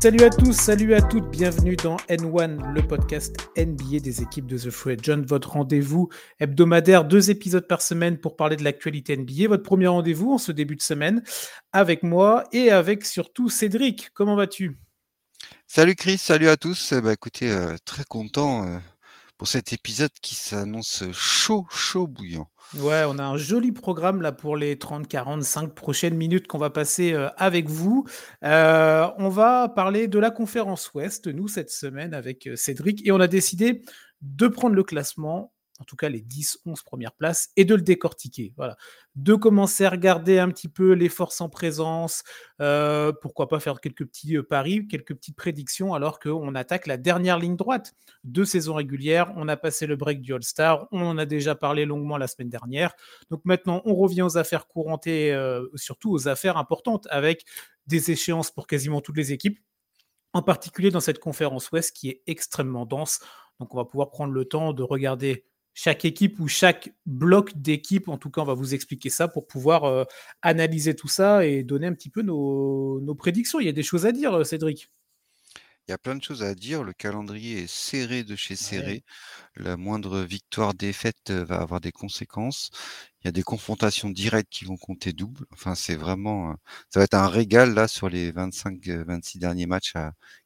Salut à tous, salut à toutes, bienvenue dans N1, le podcast NBA des équipes de The Free John, votre rendez-vous hebdomadaire, deux épisodes par semaine pour parler de l'actualité NBA, votre premier rendez-vous en ce début de semaine avec moi et avec surtout Cédric. Comment vas-tu? Salut Chris, salut à tous. Bah écoutez, euh, très content euh, pour cet épisode qui s'annonce chaud, chaud bouillant. Ouais, on a un joli programme là pour les 30, 45 prochaines minutes qu'on va passer euh, avec vous. Euh, on va parler de la conférence Ouest, nous, cette semaine avec euh, Cédric, et on a décidé de prendre le classement en tout cas les 10-11 premières places, et de le décortiquer. Voilà. De commencer à regarder un petit peu les forces en présence, euh, pourquoi pas faire quelques petits euh, paris, quelques petites prédictions, alors qu'on attaque la dernière ligne droite de saison régulière. On a passé le break du All-Star, on en a déjà parlé longuement la semaine dernière. Donc maintenant, on revient aux affaires courantes et euh, surtout aux affaires importantes, avec des échéances pour quasiment toutes les équipes en particulier dans cette conférence Ouest qui est extrêmement dense. Donc on va pouvoir prendre le temps de regarder chaque équipe ou chaque bloc d'équipe. En tout cas, on va vous expliquer ça pour pouvoir euh, analyser tout ça et donner un petit peu nos, prédictions. Il y a des choses à dire, euh, Cédric. Il y a plein de choses à dire. Le calendrier est serré de chez serré. La moindre victoire défaite euh, va avoir des conséquences. Il y a des confrontations directes qui vont compter double. Enfin, c'est vraiment, ça va être un régal là sur les 25-26 derniers matchs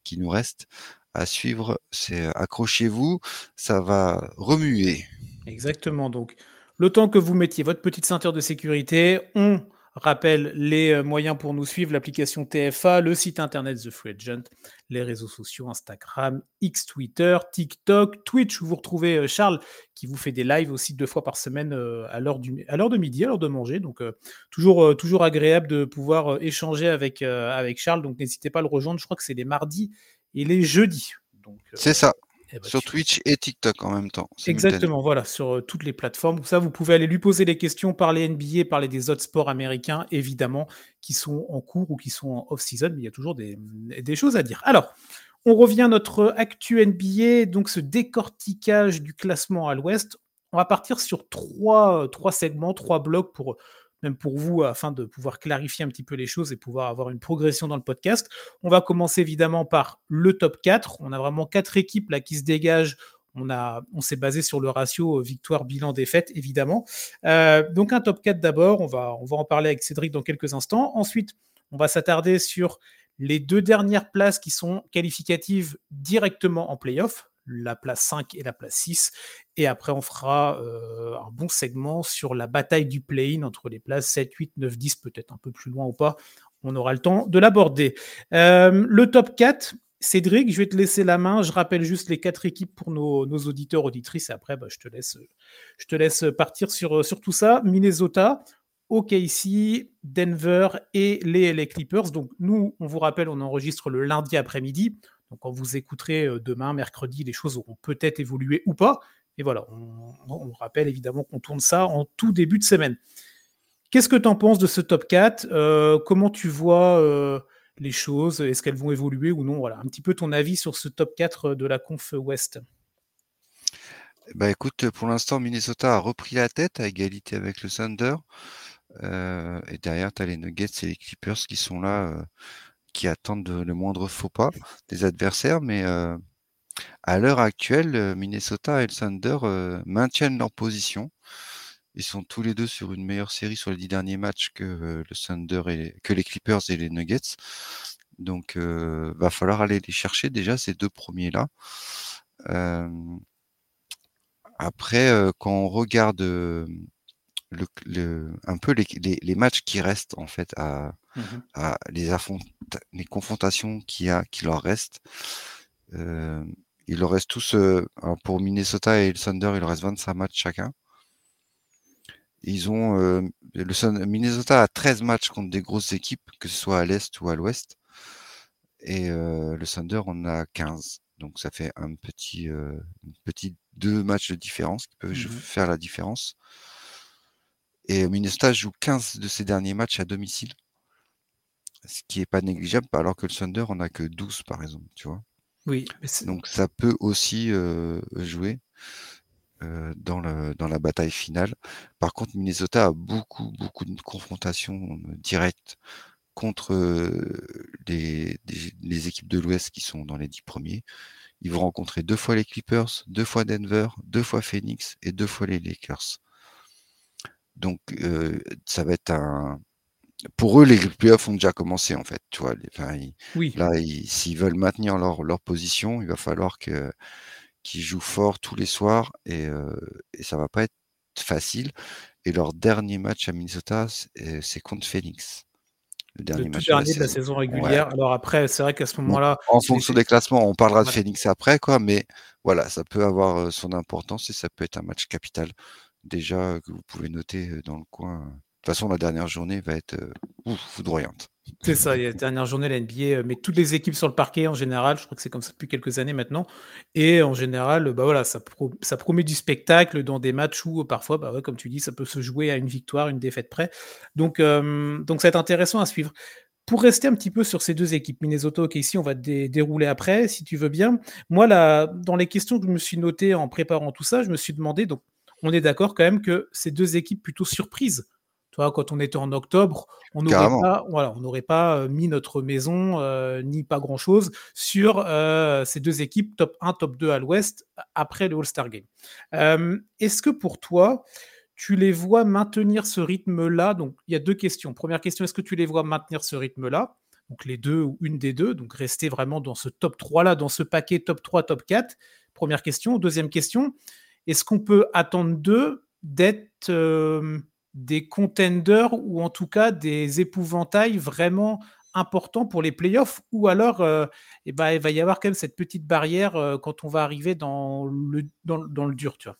qui nous restent à suivre. C'est accrochez-vous, ça va remuer. Exactement. Donc, le temps que vous mettiez votre petite ceinture de sécurité, on rappelle les euh, moyens pour nous suivre l'application TFA, le site internet The Free Agent, les réseaux sociaux Instagram, X Twitter, TikTok, Twitch où vous retrouvez euh, Charles qui vous fait des lives aussi deux fois par semaine euh, à l'heure de midi, à l'heure de manger. Donc toujours toujours agréable de pouvoir échanger avec avec Charles. Donc n'hésitez pas à le rejoindre. Je crois que c'est les mardis et les jeudis. C'est ça. Eh ben, sur Twitch et TikTok en même temps. Exactement, voilà, sur euh, toutes les plateformes. Ça, vous pouvez aller lui poser des questions, parler NBA, parler des autres sports américains, évidemment, qui sont en cours ou qui sont en off-season, mais il y a toujours des, des, choses à dire. Alors, on revient à notre actu NBA, donc ce décortiquage du classement à l'ouest. On va partir sur trois, trois segments, trois blocs pour même pour vous, afin de pouvoir clarifier un petit peu les choses et pouvoir avoir une progression dans le podcast. On va commencer évidemment par le top 4. On a vraiment quatre équipes là qui se dégagent. On, s'est basé sur le ratio euh, victoire, bilan, défaite, évidemment. Euh, donc un top 4 d'abord, on va, on va en parler avec Cédric dans quelques instants. Ensuite, on va s'attarder sur les deux dernières places qui sont qualificatives directement en playoff la place 5 et la place 6. Et après, on fera euh, un bon segment sur la bataille du play-in entre les places 7, 8, 9, 10, peut-être un peu plus loin ou pas. On aura le temps de l'aborder. Euh, le top 4, Cédric, je vais te laisser la main. Je rappelle juste les quatre équipes pour nos, auditeurs, auditrices. Et après, bah, je, te laisse, partir sur, sur tout ça. Minnesota, OKC, Denver et les LA Clippers. Donc, nous, on vous rappelle, on enregistre le lundi après-midi. Donc quand vous écouterez euh, demain, mercredi, les choses auront peut-être évolué ou pas. Et voilà, on, rappelle évidemment qu'on tourne ça en tout début de semaine. Qu'est-ce que tu en penses de ce top 4 euh, Comment tu vois euh, les choses? Est-ce qu'elles vont évoluer ou non? Voilà, un petit peu ton avis sur ce top 4 de la conf Ouest. Bah écoute, pour l'instant, Minnesota a repris la tête à égalité avec le Thunder. et derrière, tu as les Nuggets et les Clippers qui sont là qui attendent le moindre faux pas des adversaires, mais euh, à l'heure actuelle, euh, Minnesota et le Thunder euh, maintiennent leur position. Ils sont tous les deux sur une meilleure série sur les dix derniers matchs que le Thunder et que les Clippers et les Nuggets. Donc, va falloir aller les chercher déjà ces deux premiers-là. après, quand on regarde le, un peu les, les, matchs qui restent en fait à, mmh à les, les confrontations qui, a, qui leur restent. Euh, il leur reste tous, euh, pour Minnesota et le Thunder, il leur reste 25 matchs chacun. Ils ont, euh, le Minnesota a 13 matchs contre des grosses équipes, que ce soit à l'Est ou à l'Ouest. Et le Thunder en a 15. Donc ça fait un petit, petit deux matchs de différence qui peuvent mmh faire la différence. Et Minnesota joue 15 de ses derniers matchs à domicile, ce qui n'est pas négligeable, alors que le Thunder en a que 12 par exemple, tu vois. Oui. Donc ça peut aussi jouer dans, dans la bataille finale. Par contre, Minnesota a beaucoup, beaucoup de confrontations directes contre les, les, équipes de l'Ouest qui sont dans les dix premiers. Ils vont rencontrer deux fois les Clippers, deux fois Denver, deux fois Phoenix et deux fois les Lakers. Donc, ça va être un. Pour eux, les playoffs ont déjà commencé, en fait. Tu vois, oui. Là, s'ils veulent maintenir leur, leur, position, il va falloir que, qu'ils jouent fort tous les soirs et, et ça va pas être facile. Et leur dernier match à Minnesota, c'est contre Phoenix. Le dernier match de, la, saison régulière. Alors après, c'est vrai qu'à ce moment-là. En fonction des classements, on parlera de Phoenix après, quoi, mais voilà, ça peut avoir son importance et ça peut être un match capital déjà que vous pouvez noter dans le coin. De toute façon, la dernière journée va être foudroyante. C'est ça, la dernière journée, la NBA met toutes les équipes sur le parquet en général. Je crois que c'est comme ça depuis quelques années maintenant. Et en général, bah voilà, ça, promet du spectacle dans des matchs où parfois, bah comme tu dis, ça peut se jouer à une victoire, une défaite près. Donc, ça va être intéressant à suivre. Pour rester un petit peu sur ces deux équipes, Minnesota, et ici on va dérouler après, si tu veux bien. Moi, là, dans les questions que je me suis notées en préparant tout ça, je me suis demandé, donc on est d'accord quand même que ces deux équipes plutôt surprises. Toi, quand on était en octobre, on n'aurait pas, voilà, pas euh, mis notre maison euh, ni pas grand-chose sur euh, ces deux équipes, top 1, top 2 à l'ouest, après le All-Star Game. Est-ce que pour toi, tu les vois maintenir ce rythme-là? Donc, il y a deux questions. Première question, est-ce que tu les vois maintenir ce rythme-là? Donc, les deux ou une des deux, donc rester vraiment dans ce top 3-là, dans ce paquet top 3, top 4. Première question. Deuxième question, est-ce qu'on peut attendre d'eux d'être euh, des contenders ou en tout cas des épouvantails vraiment importants pour les playoffs? Ou alors euh, eh ben, il va y avoir quand même cette petite barrière euh, quand on va arriver dans le, dans, le dur, tu vois?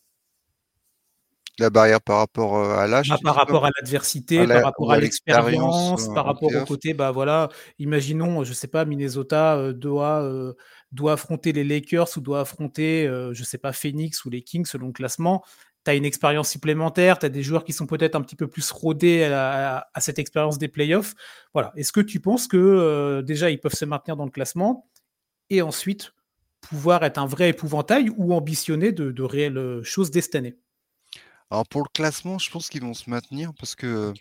La barrière par rapport à l'âge bah, Par rapport à l'adversité, par rapport à l'expérience, par rapport au côté, bah voilà, imaginons, je sais pas, Minnesota doit doit affronter les Lakers ou doit affronter, euh, je sais pas, Phoenix ou les Kings selon le classement, tu as une expérience supplémentaire, tu as des joueurs qui sont peut-être un petit peu plus rodés à, cette expérience des playoffs. Voilà. Est-ce que tu penses que euh, déjà ils peuvent se maintenir dans le classement et ensuite pouvoir être un vrai épouvantail ou ambitionner de, réelles choses dès cette année? Alors pour le classement, je pense qu'ils vont se maintenir parce que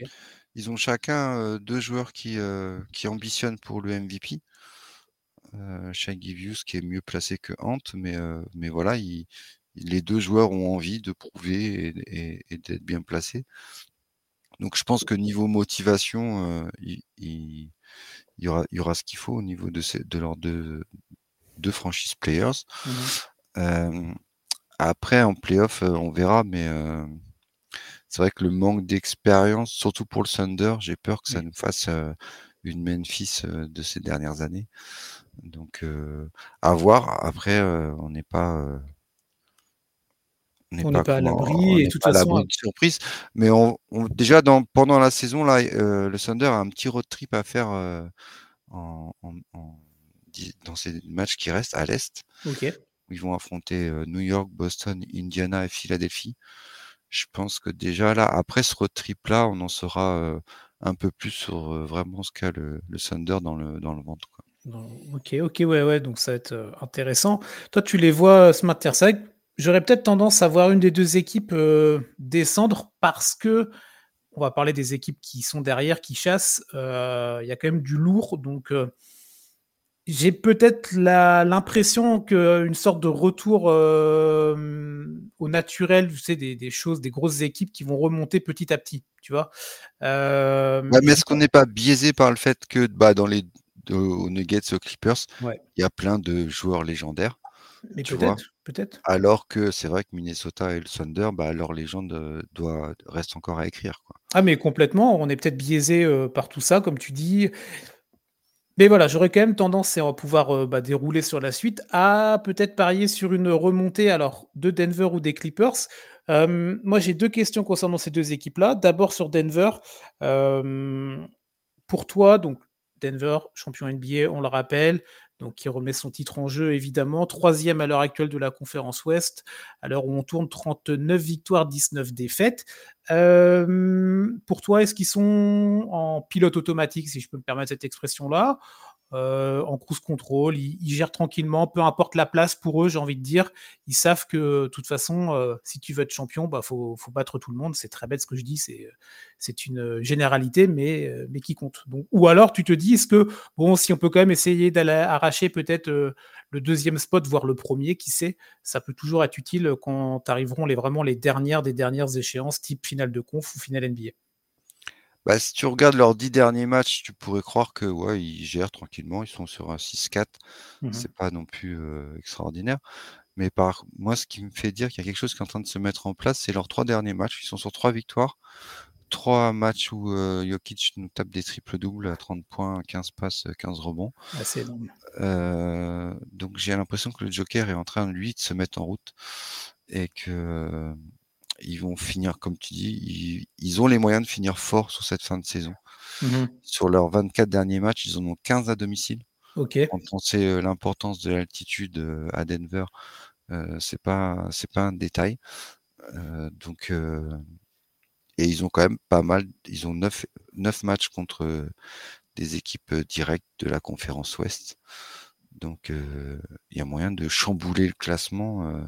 ils ont chacun euh, deux joueurs qui, qui ambitionnent pour le MVP euh, Givius qui est mieux placé que Ant, mais, euh, mais voilà, les deux joueurs ont envie de prouver et, d'être bien placés. Donc je pense que niveau motivation, euh, il, y aura, il y aura ce qu'il faut au niveau de, ces, de leurs deux, deux franchise players. Mmh euh, après, en playoff, on verra, mais c'est vrai que le manque d'expérience, surtout pour le Thunder, j'ai peur que ça nous fasse une Memphis de ces dernières années. Donc, à voir. Après, on n'est pas. on n'est pas, à l'abri et toute façon. de surprise. Mais on, déjà, dans, pendant la saison, là, le Thunder a un petit road trip à faire en, dans ces matchs qui restent à l'Est. Ils vont affronter New York, Boston, Indiana et Philadelphie. Je pense que déjà là, après ce road trip-là, on en saura un peu plus sur vraiment ce qu'a le, le, Thunder dans le, dans le ventre. Quoi. Ok, ok, ouais, ouais, donc ça va être euh, intéressant. Toi, tu les vois euh, ce matin. C'est j'aurais peut-être tendance à voir une des deux équipes euh, descendre parce que on va parler des équipes qui sont derrière, qui chassent. Il y a quand même du lourd, donc j'ai peut-être l'impression qu'une sorte de retour au naturel, tu sais, des, choses, des grosses équipes qui vont remonter petit à petit, tu vois. mais est-ce qu'on n'est pas biaisé par le fait que bah, dans les aux Nuggets, aux Clippers, il y a plein de joueurs légendaires. Mais peut-être, peut-être. Alors que c'est vrai que Minnesota et le Thunder, bah, leur légende euh, doit, reste encore à écrire. Quoi. Ah, mais complètement. On est peut-être biaisé euh, par tout ça, comme tu dis. Mais voilà, j'aurais quand même tendance, à pouvoir euh, bah, dérouler sur la suite, à peut-être parier sur une remontée alors de Denver ou des Clippers. moi, j'ai deux questions concernant ces deux équipes-là. D'abord sur Denver. pour toi, donc Denver, champion NBA, on le rappelle, donc qui remet son titre en jeu évidemment, troisième à l'heure actuelle de la conférence Ouest, à l'heure où on tourne 39 victoires, 19 défaites. pour toi, est-ce qu'ils sont en pilote automatique, si je peux me permettre cette expression-là? Euh, en cruise control, ils, gèrent tranquillement, peu importe la place pour eux, j'ai envie de dire. Ils savent que de toute façon, euh, si tu veux être champion, bah faut, battre tout le monde. C'est très bête ce que je dis, c'est une généralité, mais mais qui compte. ou alors tu te dis, est-ce que bon, si on peut quand même essayer d'aller arracher peut-être le deuxième spot, voire le premier, qui sait, ça peut toujours être utile quand arriveront les vraiment les dernières des dernières échéances, type finale de conf ou finale NBA. Bah, si tu regardes leurs dix derniers matchs, tu pourrais croire que ouais, ils gèrent tranquillement, ils sont sur un 6-4. Mmh c'est pas non plus extraordinaire. Mais par moi, ce qui me fait dire qu'il y a quelque chose qui est en train de se mettre en place, c'est leurs trois derniers matchs. Ils sont sur trois victoires. Trois matchs où Jokic nous tape des triples doubles à 30 points, 15 passes, 15 rebonds. c'est énorme. donc j'ai l'impression que le Joker est en train, lui, de se mettre en route et que ils vont finir, comme tu dis, ils, ont les moyens de finir fort sur cette fin de saison. Mmh sur leurs 24 derniers matchs, ils en ont 15 à domicile. Ok. Quand on sait euh, l'importance de l'altitude euh, à Denver, euh, c'est pas c'est pas un détail. donc et ils ont quand même pas mal. Ils ont 9, 9 matchs contre des équipes directes de la conférence Ouest. Donc il y a moyen de chambouler le classement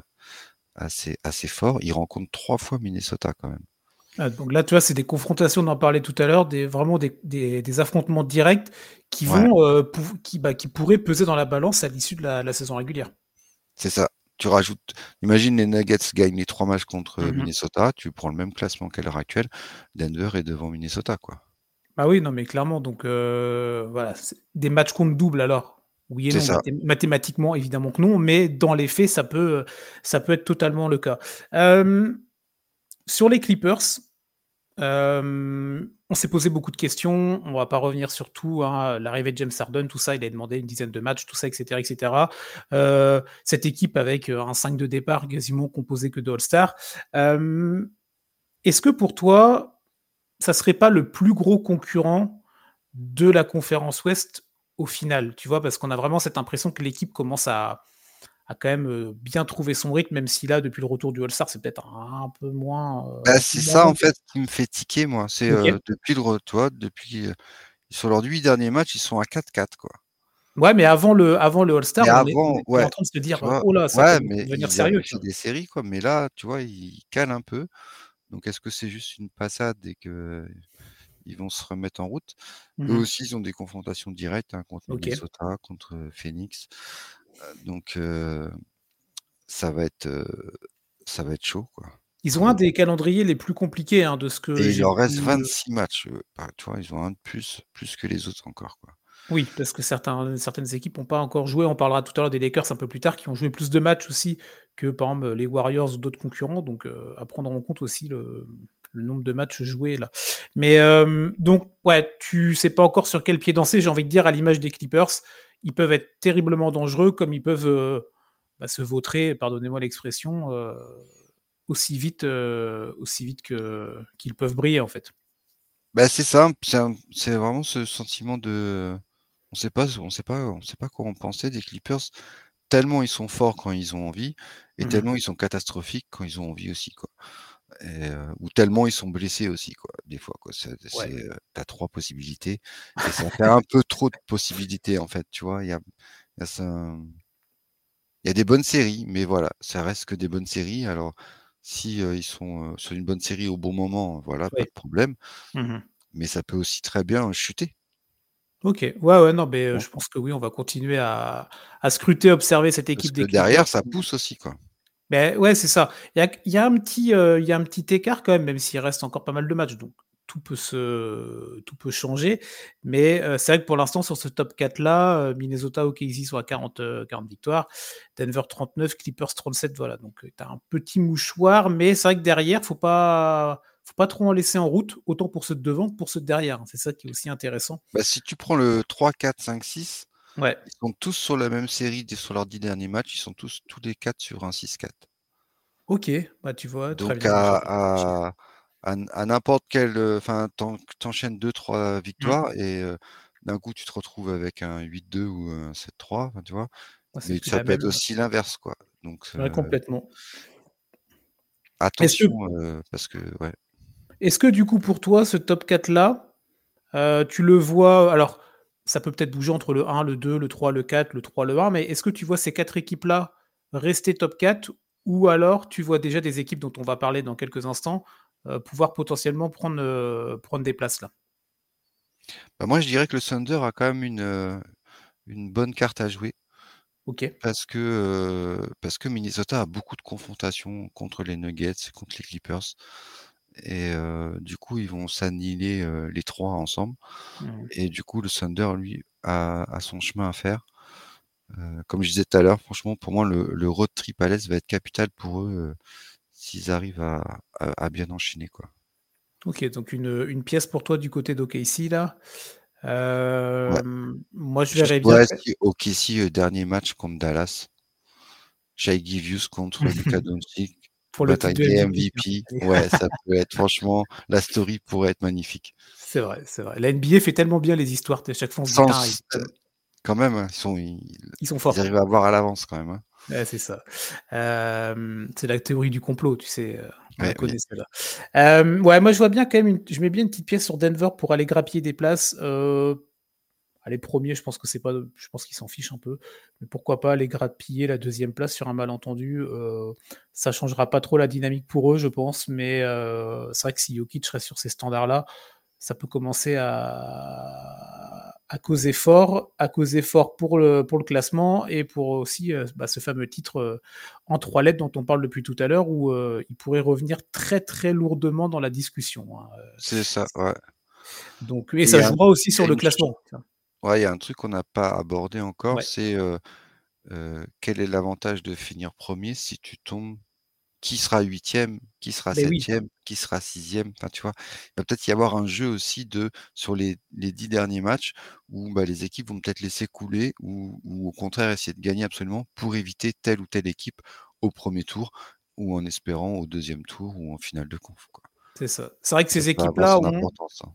assez, assez fort. Il rencontre trois fois Minnesota quand même. Ah, donc là, tu vois, c'est des confrontations, on en parlait tout à l'heure, des, vraiment des, des, affrontements directs qui vont, euh, qui, bah, qui pourraient peser dans la balance à l'issue de la, saison régulière. C'est ça. Tu rajoutes, imagine les Nuggets gagnent les trois matchs contre mmh Minnesota, tu prends le même classement qu'à l'heure actuelle, Denver est devant Minnesota, quoi. Ah oui, non, mais clairement, donc euh, voilà, des matchs contre double alors. Oui et non, mathématiquement, évidemment que non, mais dans les faits, ça peut, ça peut être totalement le cas. sur les Clippers, on s'est posé beaucoup de questions. On va pas revenir sur tout. Hein, l'arrivée de James Harden, tout ça, il a demandé une dizaine de matchs, tout ça, etc. etc. cette équipe avec un 5 de départ quasiment composé que de All-Star. Est-ce que pour toi, ça serait pas le plus gros concurrent de la conférence Ouest au final, tu vois, parce qu'on a vraiment cette impression que l'équipe commence à, quand même euh, bien trouver son rythme, même si là, depuis le retour du All-Star, c'est peut-être un, peu moins. Euh, bah, c'est ça, en fait, qui me fait tiquer, moi. C'est euh, depuis le retour, depuis. sur leurs huit derniers matchs, ils sont à 4-4, quoi. Ouais, mais avant le, avant le All-Star, on, est en train de se dire, oh là, ça peut devenir sérieux. C'est des séries, quoi. Mais là, tu vois, ils calent un peu. Donc, est-ce que c'est juste une passade et que ils vont se remettre en route. Eux mmh aussi, ils ont des confrontations directes hein, contre Minnesota, contre Phoenix. donc, ça va être, ça va être chaud, quoi. Ils ont un des calendriers les plus compliqués hein, de ce que. Et il leur reste 26 matchs. Bah, tu vois, ils ont un de plus, plus que les autres encore, quoi. Oui, parce que certains, certaines équipes n'ont pas encore joué. On parlera tout à l'heure des Lakers un peu plus tard, qui ont joué plus de matchs aussi que par exemple les Warriors ou d'autres concurrents. Donc, à prendre en compte aussi le, le nombre de matchs joués là. Mais euh, donc, ouais, tu sais pas encore sur quel pied danser, j'ai envie de dire, à l'image des Clippers. Ils peuvent être terriblement dangereux comme ils peuvent euh, bah, se vautrer, pardonnez-moi l'expression, euh, aussi vite, aussi vite que, qu'ils peuvent briller en fait. Bah, c'est ça, c'est, vraiment ce sentiment de. On sait pas, on sait pas, on sait pas quoi en penser des Clippers. Tellement ils sont forts quand ils ont envie, et mmh tellement ils sont catastrophiques quand ils ont envie aussi. Quoi ou tellement ils sont blessés aussi, quoi, des fois. Quoi. C'est, t'as trois possibilités et ça fait un peu trop de possibilités, en fait, tu vois. Il y a, y a des bonnes séries, mais voilà, ça reste que des bonnes séries. Alors, si ils sont sur une bonne série au bon moment, voilà, pas de problème. Mmh mais ça peut aussi très bien chuter. Ok, ouais, ouais, non, mais je pense que oui, on va continuer à, à scruter, observer cette équipe Parce que derrière, ça pousse aussi, quoi. Ben, ouais, c'est ça. Il y a, un petit, euh, y a un petit écart quand même, même s'il reste encore pas mal de matchs. Donc tout peut, se, tout peut changer. Mais euh, c'est vrai que pour l'instant, sur ce top 4-là, euh, Minnesota, OKC sont à 40, 40 victoires, Denver 39, Clippers 37. Voilà, donc tu as un petit mouchoir. Mais c'est vrai que derrière, faut pas faut pas trop en laisser en route, autant pour ceux de devant que pour ceux de derrière. C'est ça qui est aussi intéressant. Bah, si tu prends le 3, 4, 5, 6, Ouais. Ils sont tous sur la même série sur leurs dix derniers matchs. Ils sont tous, tous les quatre sur un 6-4. Ok, bah tu vois, très Donc à, à, n'importe quel. Euh, enfin, t'enchaînes 2-3 mmh. victoires et euh, d'un coup tu te retrouves avec un 8-2 ou un 7-3, tu vois. Mais ça peut être aussi l'inverse, quoi. Donc, euh, complètement. attention, parce que, ouais. Est-ce que du coup, pour toi, ce top 4 là, tu le vois. Alors, ça peut peut-être bouger entre le 1, le 2, le 3, le 4, le 3, le 1, mais est-ce que tu vois ces quatre équipes-là rester top 4 ou alors tu vois déjà des équipes dont on va parler dans quelques instants euh, pouvoir potentiellement prendre, euh, prendre des places là? Bah, Moi, je dirais que le Thunder a quand même une, euh, une bonne carte à jouer. Parce que, parce que Minnesota a beaucoup de confrontations contre les Nuggets, contre les Clippers. Et du coup, ils vont s'annihiler les trois ensemble. Mmh. Et du coup, le Thunder, lui, a, son chemin à faire. comme je disais tout à l'heure, franchement, pour moi, le, road trip à l'Est va être capital pour eux s'ils arrivent à, bien enchaîner. Quoi. Ok, donc une, une pièce pour toi du côté d'OKC, là. Moi, je verrais bien. OKC, dernier match contre Dallas. Jay Givius contre Lucas Doncic pour le MVP. Ouais, ça peut être franchement, la story pourrait être magnifique. C'est vrai, c'est vrai. La NBA fait tellement bien les histoires à chaque fois. On Quand même, ils sont, ils, sont forts. Ils arrivent à voir à l'avance quand même. Hein. Ouais, c'est ça. c'est la théorie du complot, tu sais. Euh, on ouais, connaît celle-là. ouais, moi je vois bien quand même, je mets bien une petite pièce sur Denver pour aller grappiller des places. Euh, les premiers, je pense que c'est pas, je pense qu'ils s'en fichent un peu. Mais pourquoi pas aller grappiller la deuxième place sur un malentendu euh, Ça changera pas trop la dynamique pour eux, je pense. Mais euh, c'est vrai que si Jokic reste sur ces standards-là, ça peut commencer à, à, causer fort, à causer fort pour le, pour le classement et pour aussi euh, bah, ce fameux titre euh, en trois lettres dont on parle depuis tout à l'heure, où il pourrait revenir très très lourdement dans la discussion. Hein, c'est ça, ouais. Donc, et, ça jouera aussi sur le classement. Ouais, il y a un truc qu'on n'a pas abordé encore, c'est quel est l'avantage de finir premier si tu tombes qui sera huitième, qui sera septième, qui sera sixième? Enfin, tu vois, il va peut-être y avoir un jeu aussi de sur les, dix derniers matchs où bah, les équipes vont peut-être laisser couler ou, au contraire essayer de gagner absolument pour éviter telle ou telle équipe au premier tour ou en espérant au deuxième tour ou en finale de conf. C'est ça. C'est vrai que ces équipes-là ont, hein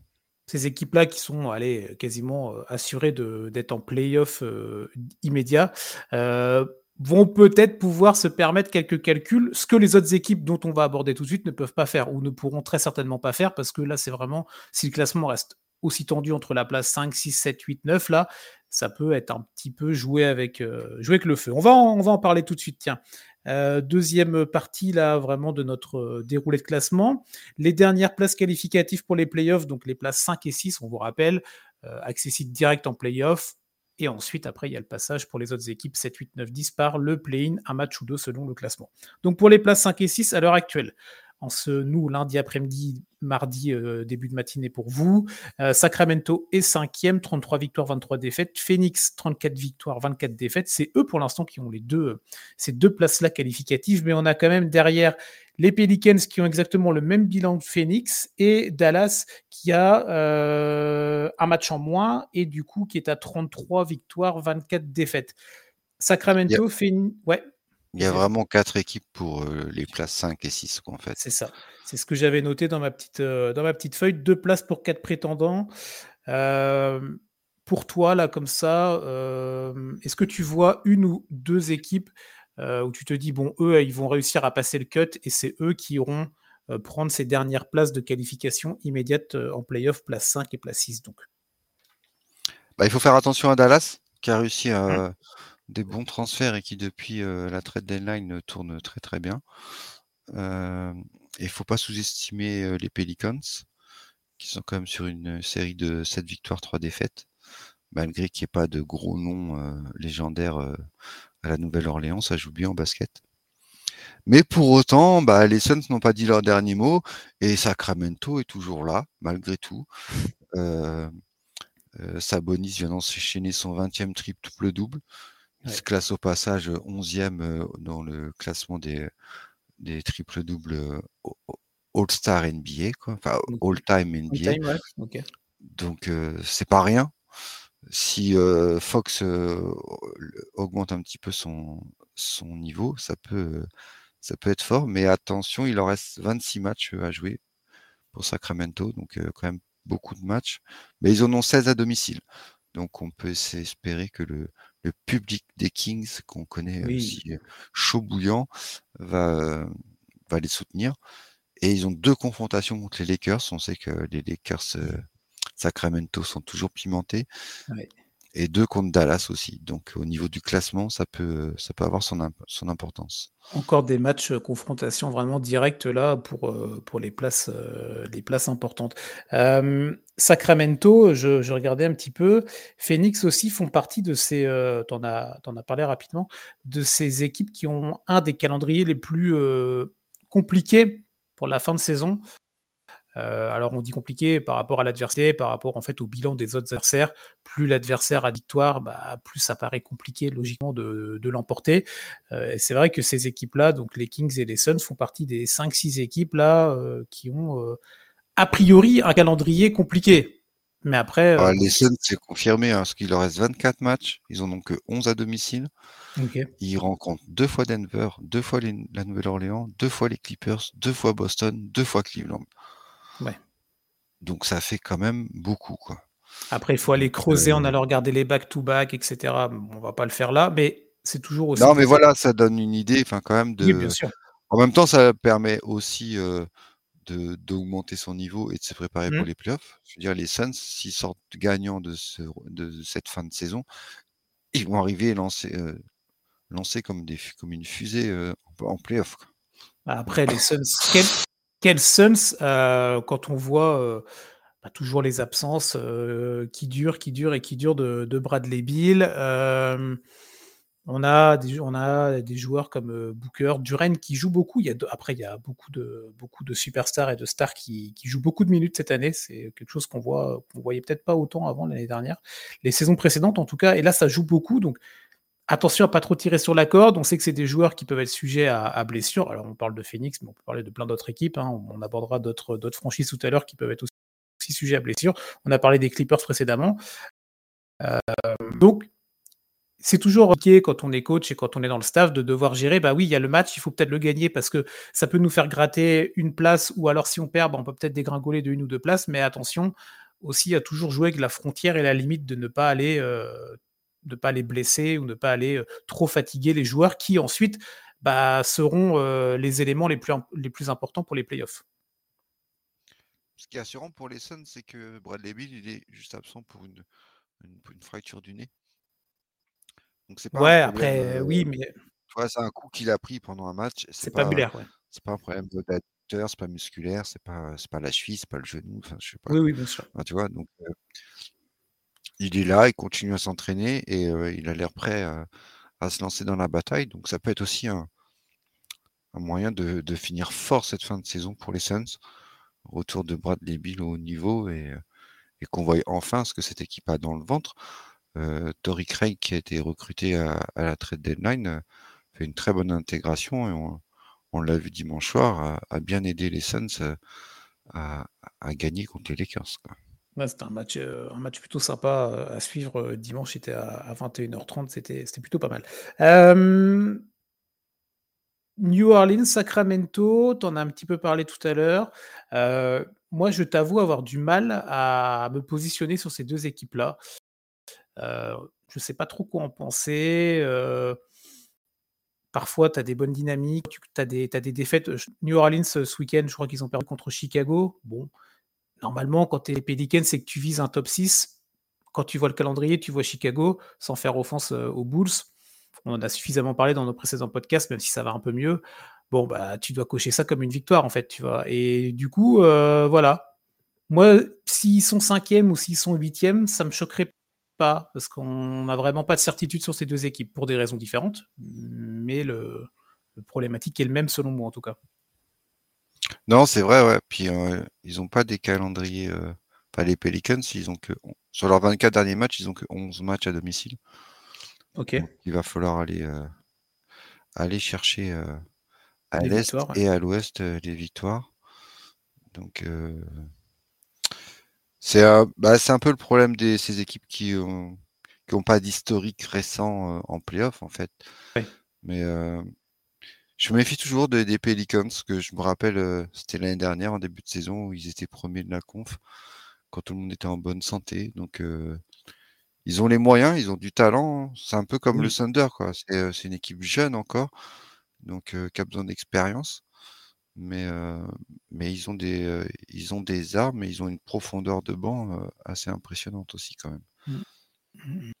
ces équipes-là qui sont allez, quasiment euh, assurées d'être en playoff euh, immédiat euh, vont peut-être pouvoir se permettre quelques calculs, ce que les autres équipes dont on va aborder tout de suite ne peuvent pas faire ou ne pourront très certainement pas faire parce que là, c'est vraiment, si le classement reste aussi tendu entre la place 5, 6, 7, 8, 9, là, ça peut être un petit peu joué avec, jouer le feu. On va, on va en parler tout de suite, tiens. Euh, deuxième partie là vraiment de notre euh, déroulé de classement. Les dernières places qualificatives pour les playoffs, donc les places 5 et 6, on vous rappelle, euh, accessibles direct en playoff. Et ensuite, après, il y a le passage pour les autres équipes 7, 8, 9, 10 par le play-in, un match ou deux selon le classement. Donc pour les places 5 et 6 à l'heure actuelle, en ce nous lundi après-midi, mardi euh, début de matinée pour vous. Euh, Sacramento est cinquième, 33 victoires, 23 défaites. Phoenix 34 victoires, 24 défaites. C'est eux pour l'instant qui ont les deux ces deux places-là qualificatives, mais on a quand même derrière les Pelicans qui ont exactement le même bilan que Phoenix et Dallas qui a euh, un match en moins et du coup qui est à 33 victoires, 24 défaites. Sacramento, Phoenix, ouais. Il y a vraiment quatre équipes pour les places 5 et 6, en fait. C'est ça. C'est ce que j'avais noté dans ma petite, dans ma petite feuille. Deux places pour quatre prétendants. pour toi, là, comme ça, est-ce que tu vois une ou deux équipes où tu te dis, bon, eux, ils vont réussir à passer le cut et c'est eux qui iront prendre ces dernières places de qualification immédiate en playoff, place 5 et place 6, donc? Bah, Il faut faire attention à Dallas, qui a réussi à, mmh des bons transferts et qui depuis la trade deadline tourne très très bien. il ne faut pas sous-estimer les Pelicans, qui sont quand même sur une série de 7 victoires, 3 défaites, malgré qu'il n'y ait pas de gros noms légendaires à la Nouvelle-Orléans, ça joue bien en basket. Mais pour autant, bah, les Suns n'ont pas dit leur dernier mot et Sacramento est toujours là, malgré tout. Sabonis vient d'enchaîner son 20e triple-double. Il se classe au passage 11e euh, dans le classement des, des triples-doubles euh, All-Star NBA, quoi. enfin All-Time NBA. Donc euh, c'est pas rien. Si Fox augmente un petit peu son, son niveau, ça peut, ça peut être fort, mais attention, il en reste 26 matchs à jouer pour Sacramento, donc quand même beaucoup de matchs. Mais ils en ont 16 à domicile. Donc on peut espérer que le, le public des Kings, qu'on connaît aussi chaud bouillant, va, va les soutenir. Et ils ont deux confrontations contre les Lakers. On sait que les Lakers Sacramento sont toujours pimentés. Et deux contre Dallas aussi. Donc au niveau du classement, ça peut, ça peut avoir son, son importance. Encore des matchs euh, confrontation vraiment directe là pour, euh, pour les, places, euh, les places importantes. Sacramento, je, regardais un petit peu. Phoenix aussi font partie de ces, tu en, as, as parlé rapidement, de ces équipes qui ont un des calendriers les plus compliqués pour la fin de saison. Euh, alors on dit compliqué par rapport à l'adversité, par rapport en fait au bilan des autres adversaires. Plus l'adversaire a victoire, bah, plus ça paraît compliqué logiquement de, l'emporter. Euh, c'est vrai que ces équipes-là, donc les Kings et les Suns, font partie des 5-6 équipes là euh, qui ont a priori un calendrier compliqué. Mais après. Ah, les Suns, c'est confirmé, hein, parce qu'il leur reste 24 matchs. Ils en ont que 11 à domicile. Ils rencontrent deux fois Denver, deux fois la Nouvelle-Orléans, deux fois les Clippers, deux fois Boston, deux fois Cleveland. Donc ça fait quand même beaucoup, quoi. Après, il faut aller creuser en euh allant regarder les back-to-back, etc. On va pas le faire là, mais c'est toujours aussi. Non, mais voilà, ça donne une idée, enfin, quand même de. Oui, bien sûr. En même temps, ça permet aussi euh, d'augmenter son niveau et de se préparer pour mmh. les playoffs. Je veux dire, les Suns, s'ils sortent gagnants de, ce, de cette fin de saison, ils vont arriver et lancer, euh, lancer comme, des, comme une fusée en, en playoff. Après, les Suns, quel Suns, euh, quand on voit euh, bah, toujours les absences euh, qui durent, qui durent et qui durent de, Bradley Bill. on, a des, joueurs comme Booker, Duren qui jouent beaucoup. Il y a, après, il y a beaucoup de, beaucoup de superstars et de stars qui, jouent beaucoup de minutes cette année. C'est quelque chose qu'on voit, qu'on voyait peut-être pas autant avant l'année dernière. Les saisons précédentes, en tout cas. Et là, ça joue beaucoup. Donc, Attention à pas trop tirer sur la corde. On sait que c'est des joueurs qui peuvent être sujets à, blessures. Alors on parle de Phoenix, mais on peut parler de plein d'autres équipes. Hein. On, abordera d'autres franchises tout à l'heure qui peuvent être aussi, sujets à blessures. On a parlé des Clippers précédemment. Euh, donc c'est toujours ok quand on est coach et quand on est dans le staff de devoir gérer. Bah oui, il y a le match, il faut peut-être le gagner parce que ça peut nous faire gratter une place ou alors si on perd, bah, on peut peut-être dégringoler de une ou deux places. Mais attention aussi à toujours jouer avec la frontière et la limite de ne pas aller euh, ne pas les blesser ou ne pas aller trop fatiguer les joueurs qui ensuite bah, seront les éléments les plus, les plus importants pour les playoffs. Ce qui est assurant pour les Suns, c'est que Bradley Bill il est juste absent pour une, une, fracture du nez. Donc c'est pas ouais, après, oui, mais. c'est un coup qu'il a pris pendant un match. C'est pas, ouais. C'est pas un problème d'adapteur, c'est pas musculaire, c'est pas, pas la cheville, c'est pas le genou. Enfin, je sais pas. Oui, oui, bien sûr. tu vois, donc il est là, il continue à s'entraîner et il a l'air prêt à, se lancer dans la bataille. Donc ça peut être aussi un, moyen de, finir fort cette fin de saison pour les Suns. Retour de Bradley Bill au haut niveau et, qu'on voit enfin ce que cette équipe a dans le ventre. Euh, Tory Craig, qui a été recruté à, la trade deadline, fait une très bonne intégration et on, l'a vu dimanche soir, a, bien aidé les Suns à, gagner contre les Lakers. C'était un match, euh, un match plutôt sympa euh, à suivre. Euh, dimanche, c'était à, 21h30, c'était, plutôt pas mal. New Orleans, Sacramento, tu en as un petit peu parlé tout à l'heure. moi, je t'avoue avoir du mal à me positionner sur ces deux équipes-là. je ne sais pas trop quoi en penser. parfois, tu as des bonnes dynamiques, tu as des défaites. New Orleans, ce week-end, je crois qu'ils ont perdu contre Chicago. Bon, normalement, quand tu es Pelicans, c'est que tu vises un top 6. Quand tu vois le calendrier, tu vois Chicago, sans faire offense euh, aux Bulls. On en a suffisamment parlé dans nos précédents podcasts, même si ça va un peu mieux. Bon, bah, tu dois cocher ça comme une victoire, en fait, tu vois. Et du coup, euh, voilà. Moi, s'ils sont cinquième ou s'ils sont huitième, ça me choquerait pas, parce qu'on n'a vraiment pas de certitude sur ces deux équipes, pour des raisons différentes. Mais le, le problématique est le même, selon moi, en tout cas. Non, c'est vrai, ouais. Puis ils n'ont pas des calendriers. pas les Pelicans, ils ont que sur leurs 24 derniers matchs, ils ont que 11 matchs à domicile. Ok. il va falloir aller aller chercher à l'est et à l'ouest les victoires. Donc c'est bah, c'est un peu le problème de ces équipes qui ont qui ont pas d'historique récent en playoff en fait. Mais je me méfie toujours des Pelicans, que je me rappelle, euh, c'était l'année dernière, en début de saison, où ils étaient premiers de la conf, quand tout le monde était en bonne santé. Donc, euh, ils ont les moyens, ils ont du talent. Hein. C'est un peu comme le Thunder, quoi. C'est euh, une équipe jeune encore, donc qui a besoin d'expérience. Mais, mais ils, ont des, ils ont des armes et ils ont une profondeur de banc assez impressionnante aussi, quand même. Mmh.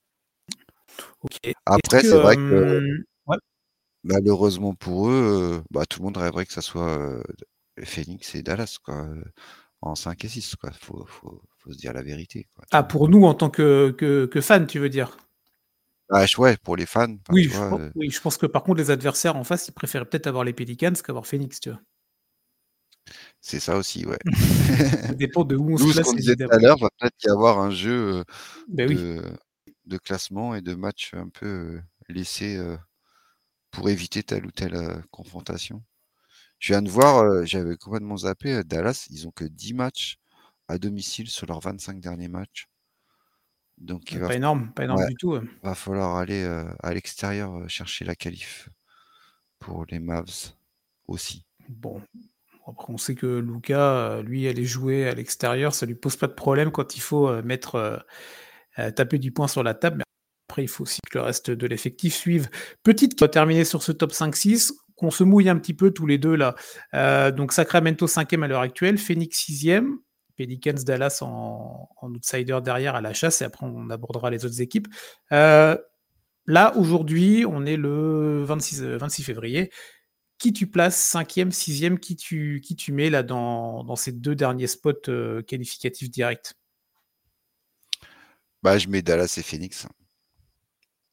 Après, c'est vrai que malheureusement pour eux, bah, tout le monde rêverait que ça soit Phoenix et Dallas quoi, en 5 et 6. Il faut, faut, faut, se dire la vérité. Quoi. Ah, pour nous en tant que, que, tu veux dire? Ah, ouais, pour les fans. Oui, je pense, oui, je pense que par contre, les adversaires en face, ils préfèrent peut-être avoir les Pelicans qu'avoir Phoenix, tu vois. C'est ça aussi, ouais. ça dépend de où on se place. Ce qu'on disait tout à l'heure, va peut-être y avoir un jeu ben de, de, classement et de match un peu laissé pour éviter telle ou telle confrontation. Je viens de voir, j'avais complètement zappé, Dallas, ils ont que 10 matchs à domicile sur leurs 25 derniers matchs. Donc, il pas énorme, pas énorme du tout. Il va falloir aller à l'extérieur chercher la qualif pour les Mavs aussi. Bon, après on sait que Luca, lui, aller jouer à l'extérieur, ça lui pose pas de problème quand il faut mettre taper du poing sur la table. Mais après, il faut aussi que le reste de l'effectif suive. Petite qui va terminer sur ce top 5-6, qu'on se mouille un petit peu tous les deux là. donc Sacramento 5e à l'heure actuelle, Phoenix 6e, Pelicans, Dallas en, outsider derrière à la chasse, et après on abordera les autres équipes. Euh, là, aujourd'hui, on est le 26, 26 euh, février. Qui tu places, 5e, 6e, qui tu, mets là dans, ces deux derniers spots euh, qualificatifs directs? Bah, Je mets Dallas et Phoenix.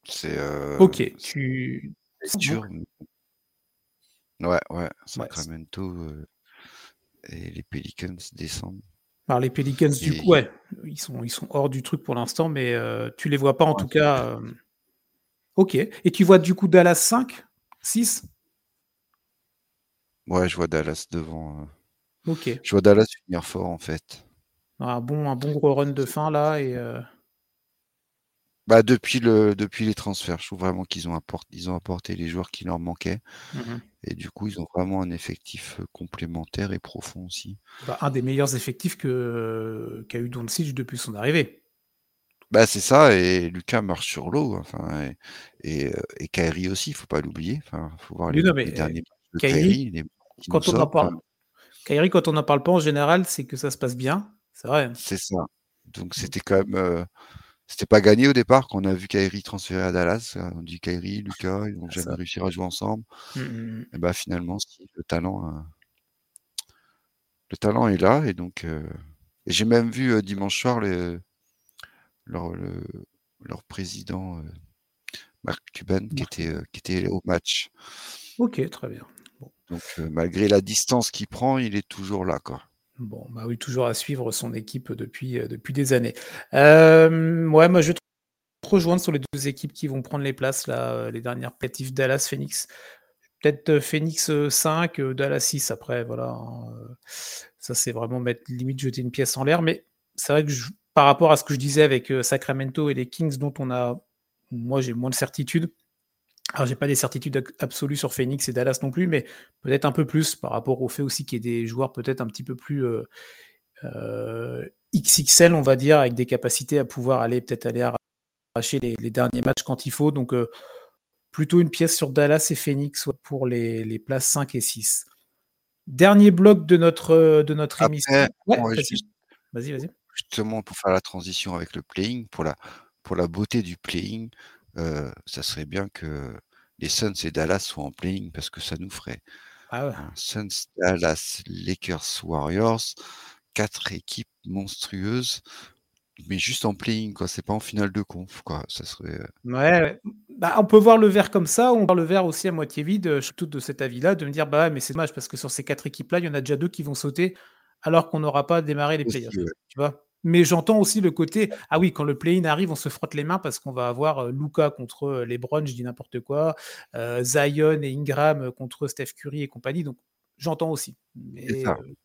C'est. ok, tu. C'est dur. Ouais, ouais, Sacramento et les Pelicans descendent. Alors les Pelicans, du coup, ouais, ils sont, ils sont hors du truc pour l'instant, mais euh, tu les vois pas en tout cas. Euh, ok. Et tu vois du coup Dallas 5 6 Ouais, je vois Dallas devant. Euh. Ok. Je vois Dallas finir fort en fait. Un bon, un bon gros run de fin là et. Bah, depuis, le, depuis les transferts, je trouve vraiment qu'ils ont, apporté, ils ont apporté les joueurs qui leur manquaient. Mmh et du coup, ils ont vraiment un effectif complémentaire et profond aussi. Bah, un des meilleurs effectifs que, qu'a eu Doncic depuis son arrivée. Bah, c'est ça, et Lucas marche sur l'eau. Enfin, et, et, Kairi aussi, il ne faut pas l'oublier. Enfin, faut voir les, derniers de Kairi. quand, on en parle, Kairi, quand on n'en parle pas en général, c'est que ça se passe bien. C'est vrai. C'est ça. Donc, mmh. c'était quand même. C'était pas gagné au départ quand on a vu Kairi transféré à Dallas. On dit Kairi, Lucas, ils n'ont jamais réussi à jouer ensemble. Mmh, mmh, mmh. Et bah finalement, le talent, euh, le talent est là. Et donc, euh, j'ai même vu euh, dimanche soir leur, président Marc Cuban qui était, qui était au match. Ok, très bien. Donc malgré la distance qu'il prend, il est toujours là, quoi. Bon, bah oui, toujours à suivre son équipe depuis, euh, des années. Euh, ouais, moi je vais rejoindre sur les deux équipes qui vont prendre les places, euh, les dernières pétives Dallas, Phoenix. Peut-être Phoenix 5, Dallas 6 après, voilà. Hein, ça, c'est vraiment mettre limite jeter une pièce en l'air. Mais c'est vrai que par rapport à ce que je disais avec Sacramento et les Kings, dont on a, moi j'ai moins de certitude. Alors, j'ai pas des certitudes absolues sur Phoenix et Dallas non plus, mais peut-être un peu plus par rapport au fait aussi qu'il y ait des joueurs peut-être un petit peu plus euh, euh, XXL, on va dire, avec des capacités à pouvoir aller peut-être aller arracher les, derniers matchs quand il faut. Donc, euh, plutôt une pièce sur Dallas et Phoenix pour les, places 5 et 6. Dernier bloc de notre, de notre émission. vas-y, vas-y. Justement, pour faire la transition avec le playing, pour la, pour la beauté du playing, ça serait bien que les Suns et Dallas soient en playing parce que ça nous ferait ah Suns, Dallas, Lakers, Warriors, quatre équipes monstrueuses, mais juste en playing, quoi. C'est pas en finale de conf, quoi. Ça serait. Ouais, bah, on peut voir le verre comme ça, on voir le verre aussi à moitié vide. Je suis tout de cet avis-là, de me dire, bah, mais c'est dommage parce que sur ces quatre équipes-là, il y en a déjà deux qui vont sauter alors qu'on n'aura pas démarré les playoffs. Tu vois? Mais j'entends aussi le côté ah oui, quand le play-in arrive, on se frotte les mains parce qu'on va avoir euh, Luca contre euh, les Browns, je dis n'importe quoi, euh, Zion et Ingram contre Steph Curry et compagnie. Donc j'entends aussi.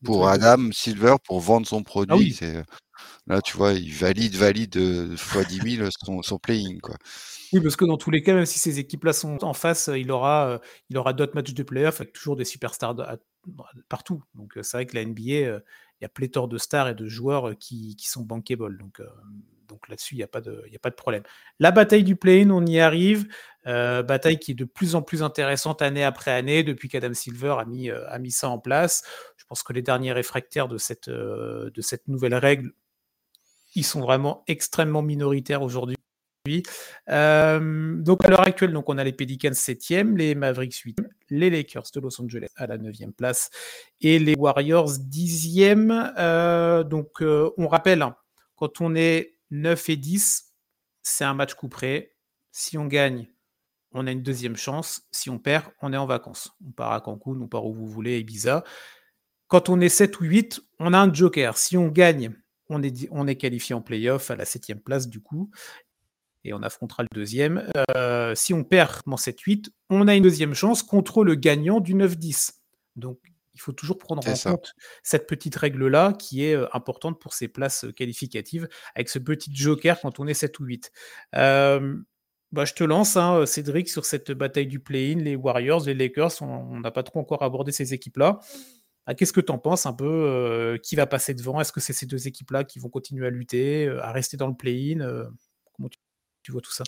Pour Adam Silver, pour vendre son ah produit, c'est là tu vois, il valide, valide fois 10 000 son, son playing quoi. Oui, parce que dans tous les cas, même si ces équipes-là sont en face, il aura, il aura d'autres matchs de playoff avec toujours des superstars partout. Donc c'est vrai que la NBA, y a pléthore de stars et de joueurs qui, qui sont bankable. Donc, donc là-dessus, il n'y a, pas de, problème. La bataille du play-in, on y arrive. bataille qui est de plus en plus intéressante année après année depuis qu'Adam Silver a mis, a mis ça en place. Je pense que les derniers réfractaires de cette, de cette nouvelle règle, ils sont vraiment extrêmement minoritaires aujourd'hui. Donc à l'heure actuelle, donc on a les Pelicans 7e, les Mavericks 8e, les Lakers de Los Angeles à la 9e place et les Warriors 10e. donc on rappelle, hein, quand on est 9 et 10, c'est un match coup près. Si on gagne, on a une deuxième chance. Si on perd, on est en vacances. On part à Cancun, on part où vous voulez, Ibiza. Quand on est 7 ou 8, on a un joker. Si on gagne, on est, on est qualifié en playoff à la septième place du coup. Et on affrontera le deuxième. Euh, si on perd en 7-8, on a une deuxième chance contre le gagnant du 9-10. Donc il faut toujours prendre en compte cette petite règle-là qui est euh, importante pour ces places qualificatives, avec ce petit joker quand on est 7 ou 8. Euh, bah, je te lance, hein, Cédric, sur cette bataille du play-in, les Warriors, les Lakers, on n'a pas trop encore abordé ces équipes-là. Ah, qu'est-ce que tu en penses un peu euh, Qui va passer devant? Est-ce que c'est ces deux équipes-là qui vont continuer à lutter, euh, à rester dans le play-in euh, Comment tu, vois tout ça?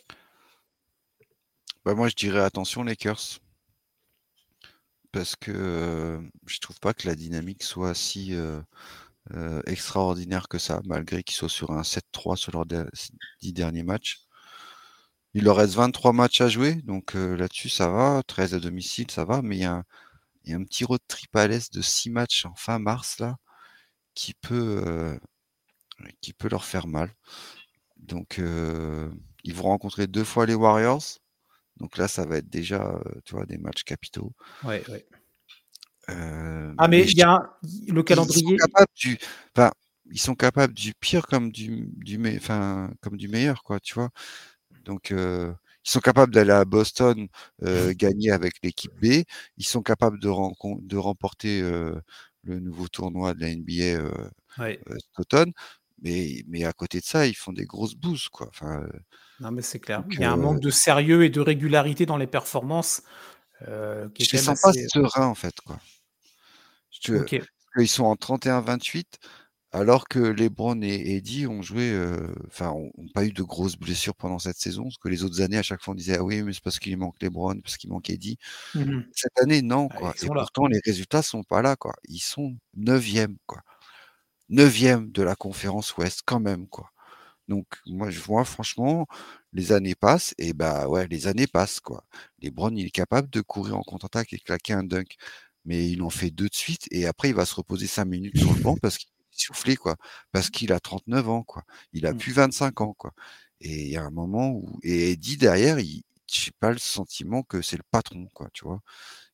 Bah, Moi, je dirais attention, Lakers. Parce que je trouve pas que la dynamique soit si extraordinaire que ça, malgré qu'ils soient sur un 7-3 sur leurs dix derniers matchs. Il leur reste 23 matchs à jouer, donc là-dessus ça va, 13 à domicile, ça va, mais il y a, un petit road trip à l'est de 6 matchs en fin mars là qui peut, qui peut leur faire mal. Donc ils vont rencontrer deux fois les Warriors. Donc là, ça va être déjà, tu vois, des matchs capitaux. Ouais, ouais. ah, mais il y a le calendrier. Ils sont capables du, enfin, ils sont capables du pire comme du, du, enfin, comme du meilleur, quoi, tu vois. Donc, ils sont capables d'aller à Boston gagner avec l'équipe B. Ils sont capables de, de remporter le nouveau tournoi de la NBA cet automne. Mais, mais à côté de ça, ils font des grosses bouses. Quoi. Enfin, non, mais c'est clair. Il y a un manque de sérieux et de régularité dans les performances. Euh, qui je ne sens pas serein, en fait. Quoi. Ils sont en 31-28 alors que LeBron et Eddie ont joué, euh, enfin, ont, pas eu de grosses blessures pendant cette saison. Parce que les autres années, à chaque fois, on disait ah oui, mais c'est parce qu'il manque LeBron, parce qu'il manque Eddie. Mmh cette année, non, quoi. et pourtant, les résultats sont pas là, quoi. Ils sont neuvième, quoi. Neuvième de la conférence Ouest, quand même, quoi. Donc, moi, je vois, franchement, les années passent, et bah ouais, les années passent, quoi. LeBron, il est capable de courir en contre-attaque et claquer un dunk mais il en fait deux de suite et après il va se reposer cinq minutes sur le banc parce qu'il soufflé, quoi, parce qu'il a 39 ans, quoi. Il a mmh. plus 25 ans, quoi. Et il y a un moment où, et dit derrière, il, j'ai pas le sentiment que c'est le patron, quoi, tu vois.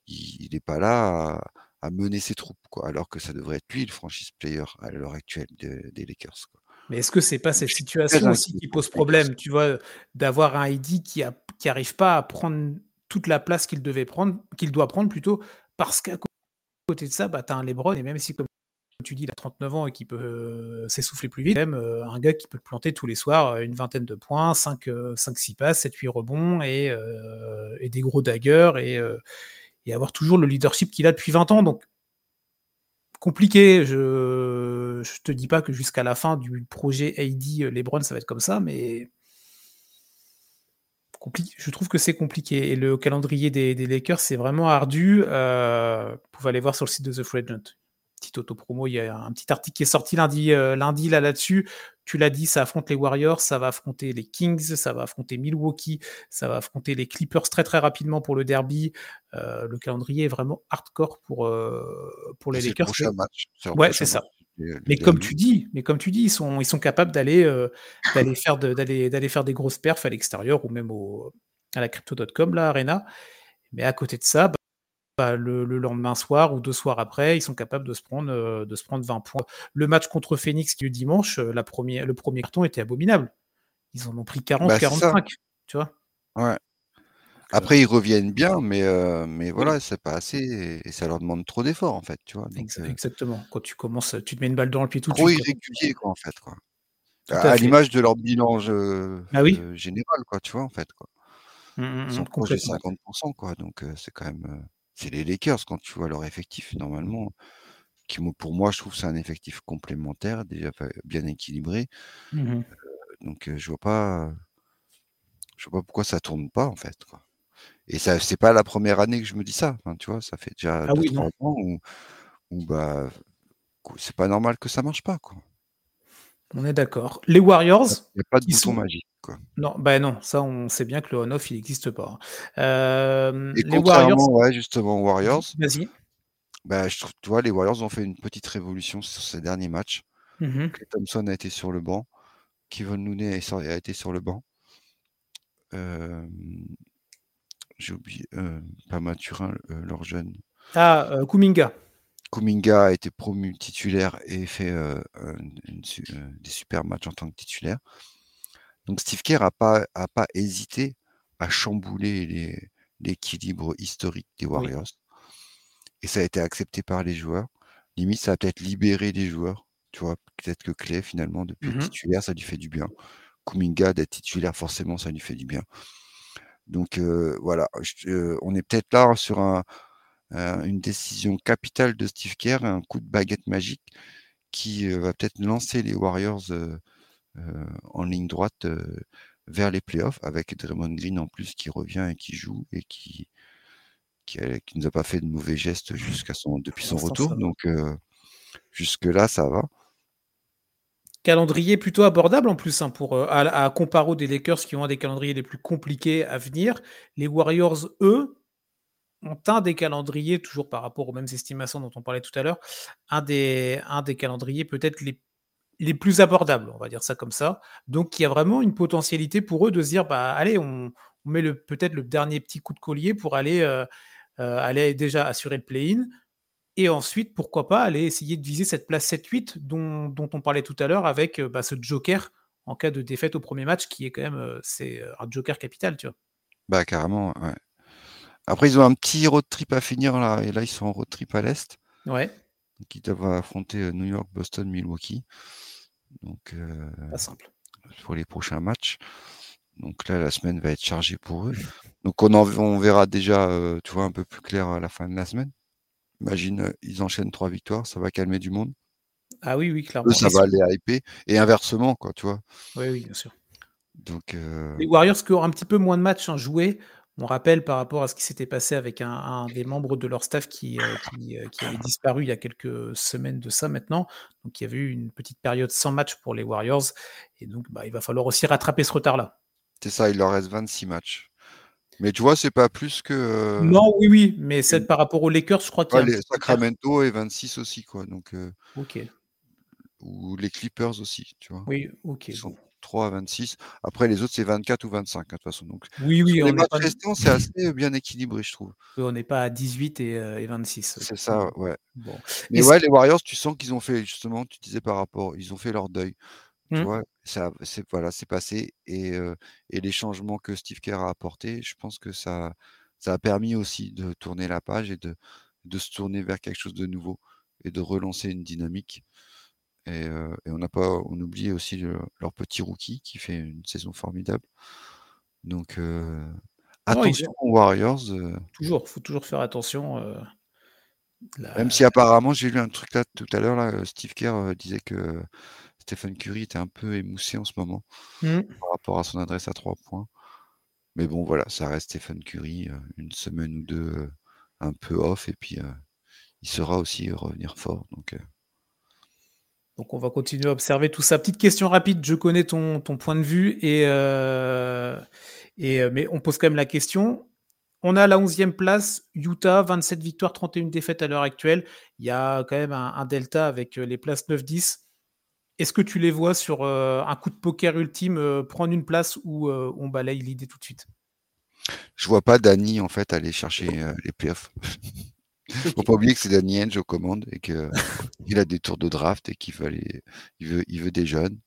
Il n'est pas là à, mener ses troupes, quoi, alors que ça devrait être lui le franchise player à l'heure actuelle des Lakers, quoi. Mais est-ce que c'est pas cette situation aussi qui pose problème, tu vois, d'avoir un ID qui a, qui arrive pas à prendre toute la place qu'il devait prendre, qu'il doit prendre plutôt, parce qu'à côté de ça, bah, tu as un Lebron, et même si, comme tu dis, il a 39 ans et qui peut euh, s'essouffler plus vite, même euh, un gars qui peut planter tous les soirs euh, une vingtaine de points, 5-6 passes, 7-8 rebonds et, des gros daggers et, avoir toujours le leadership qu'il a depuis 20 ans. Donc, compliqué. Je ne te dis pas que jusqu'à la fin du projet AD LeBron, ça va être comme ça, mais je trouve que c'est compliqué. Et le calendrier des, Lakers, c'est vraiment ardu. vous pouvez aller voir sur le site de The Free petite auto-promo, il y a un petit article qui est sorti lundi, euh, lundi là là-dessus. Tu l'as dit, ça affronte les Warriors, ça va affronter les Kings, ça va affronter Milwaukee, ça va affronter les Clippers très très rapidement pour le derby. Euh, le calendrier est vraiment hardcore pour, euh, pour les Lakers. ouais, c'est ça. Mais comme tu dis, mais comme tu dis, ils sont, ils sont capables d'aller d'aller faire d'aller faire des grosses perfs à l'extérieur ou même au, à la crypto.com, la Arena. Mais à côté de ça, bah, le, lendemain soir ou deux soirs après, ils sont capables de se prendre, euh, de se prendre 20 points. Le match contre Phoenix qui est dimanche, euh, la première, le premier carton était abominable. Ils en ont pris 40, 45, bah, tu vois. Ouais. Après, ils reviennent bien, mais, euh, mais voilà, c'est pas assez et ça leur demande trop d'efforts, en fait, tu vois. Exactement. Quand tu commences, tu te mets une balle dans le pied tout de suite. Trop irrégulier, quoi, en fait, quoi. À, l'image de leur bilan ah général, quoi, tu vois, en fait, quoi. Mmh, mmh, ils sont mmh, proches 50%, quoi, donc c'est quand même c'est les Lakers quand tu vois leur effectif normalement. Qui, pour moi, je trouve c'est un effectif complémentaire, déjà bien équilibré. Mmh donc je vois pas, je vois pas pourquoi ça tourne pas en fait. Quoi. Et ça, c'est pas la première année que je me dis ça. tu vois, ça fait déjà ah deux, ans où, bah, c'est pas normal que ça marche pas. Quoi. On est d'accord. Les Warriors. Il n'y a pas de bouton magique. Quoi. Non, bah non, ça on sait bien que le on-off il n'existe pas. Euh, Et les contrairement, Warriors... ouais, justement, Warriors. Vas-y. Bah, je trouve, tu vois, les Warriors ont fait une petite révolution sur ces derniers matchs. Mmh Thompson a été sur le banc. Kevin Looney a été sur le banc. J'ai oublié, pas Mathurin, leur jeune. Ah, Kuminga. Kuminga a été promu titulaire et fait des super matchs en tant que titulaire. Donc Steve Kerr n'a pas, a pas hésité à chambouler l'équilibre historique des Warriors. Et ça a été accepté par les joueurs. Limite, ça a peut-être libéré les joueurs. Tu vois, peut-être que Clay, finalement, depuis le mmh titulaire, ça lui fait du bien. Kuminga, d'être titulaire, forcément, ça lui fait du bien. Donc voilà, on est peut-être là sur une décision capitale de Steve Kerr, un coup de baguette magique qui va peut-être lancer les Warriors en ligne droite vers les playoffs avec Draymond Green en plus qui revient et qui joue et qui qui, nous a pas fait de mauvais gestes jusqu'à son depuis son retour. Donc jusque là ça va. Calendrier plutôt abordable en plus, hein, pour, à, à comparer des Lakers qui ont un des calendriers les plus compliqués à venir. Les Warriors, eux, ont un des calendriers, toujours par rapport aux mêmes estimations dont on parlait tout à l'heure, un des, un des calendriers peut-être les, les plus abordables, on va dire ça comme ça. Donc il y a vraiment une potentialité pour eux de se dire, bah allez, on, met le, peut-être le dernier petit coup de collier pour aller, euh, euh, aller déjà assurer le play-in. Et ensuite, pourquoi pas aller essayer de viser cette place 7-8 dont, on parlait tout à l'heure avec euh, bah, ce joker en cas de défaite au premier match qui est quand même c'est un joker capital, tu vois. Bah carrément, ouais. Après, ils ont un petit road trip à finir là, et là ils sont en road trip à l'est. Ouais. Ils doivent affronter New York, Boston, Milwaukee. Donc pas simple. Pour les prochains matchs. Donc là, la semaine va être chargée pour eux. Donc on, en, on verra déjà, tu vois, un peu plus clair à la fin de la semaine. Imagine, euh, ils enchaînent trois victoires, ça va calmer du monde. Ah oui, oui, clairement. ça va aller hyper. Et inversement, quoi, tu vois. Oui, oui, bien sûr. Donc, euh, Les Warriors qui ont un petit peu moins de matchs en jouer. On rappelle par rapport à ce qui s'était passé avec un, des membres de leur staff qui, euh, qui, avait disparu il y a quelques semaines de ça maintenant. Donc il y avait eu une petite période sans match pour les Warriors. Et donc bah, il va falloir aussi rattraper ce retard-là. C'est ça, il leur reste 26 matchs. Mais tu vois, c'est pas plus que. Euh, non, oui, oui, mais c'est par rapport aux Lakers, je crois qu'il y a. les Sacramento et 26 aussi, quoi. Donc, euh, ok. Ou les Clippers aussi, tu vois. Oui, ok. Ils sont 3 à 26. Après, les autres, c'est 24 ou 25, hein, de toute façon. Donc, oui, oui, on les matchs restants, c'est assez bien équilibré, je trouve. on n'est pas à 18 et, 26. Euh, c'est ça, ouais. Bon. Mais ouais, les Warriors, tu sens qu'ils ont fait, justement, tu disais par rapport, ils ont fait leur deuil. Tu mmh. vois, ça, c'est voilà, c'est passé et, et les changements que Steve Kerr a apportés, je pense que ça, ça a permis aussi de tourner la page et de, de se tourner vers quelque chose de nouveau et de relancer une dynamique. Et, et on n'a pas, on oublie aussi leur petit rookie qui fait une saison formidable. Donc attention aux Warriors. Toujours, faut toujours faire attention. Même si apparemment j'ai lu un truc là tout à l'heure là, Steve Kerr disait que Stephen Curry était un peu émoussé en ce moment mmh. par rapport à son adresse à trois points. Mais bon, voilà, ça reste Stephen Curry, une semaine ou deux un peu off, et puis euh, il sera aussi revenir fort. Donc, donc on va continuer à observer tout ça. Petite question rapide, je connais ton, point de vue, et, et, mais on pose quand même la question. On a la 11e place, Utah, 27 victoires, 31 défaites à l'heure actuelle. Il y a quand même un, delta avec les places 9-10. Est-ce que tu les vois sur euh, un coup de poker ultime euh, prendre une place ou euh, on balaye l'idée tout de suite? Je vois pas Danny en fait aller chercher les playoffs. Faut pas oublier que c'est Danny Henge aux commandes et qu'il a des tours de draft et qu'il veut, il veut, il veut des jeunes.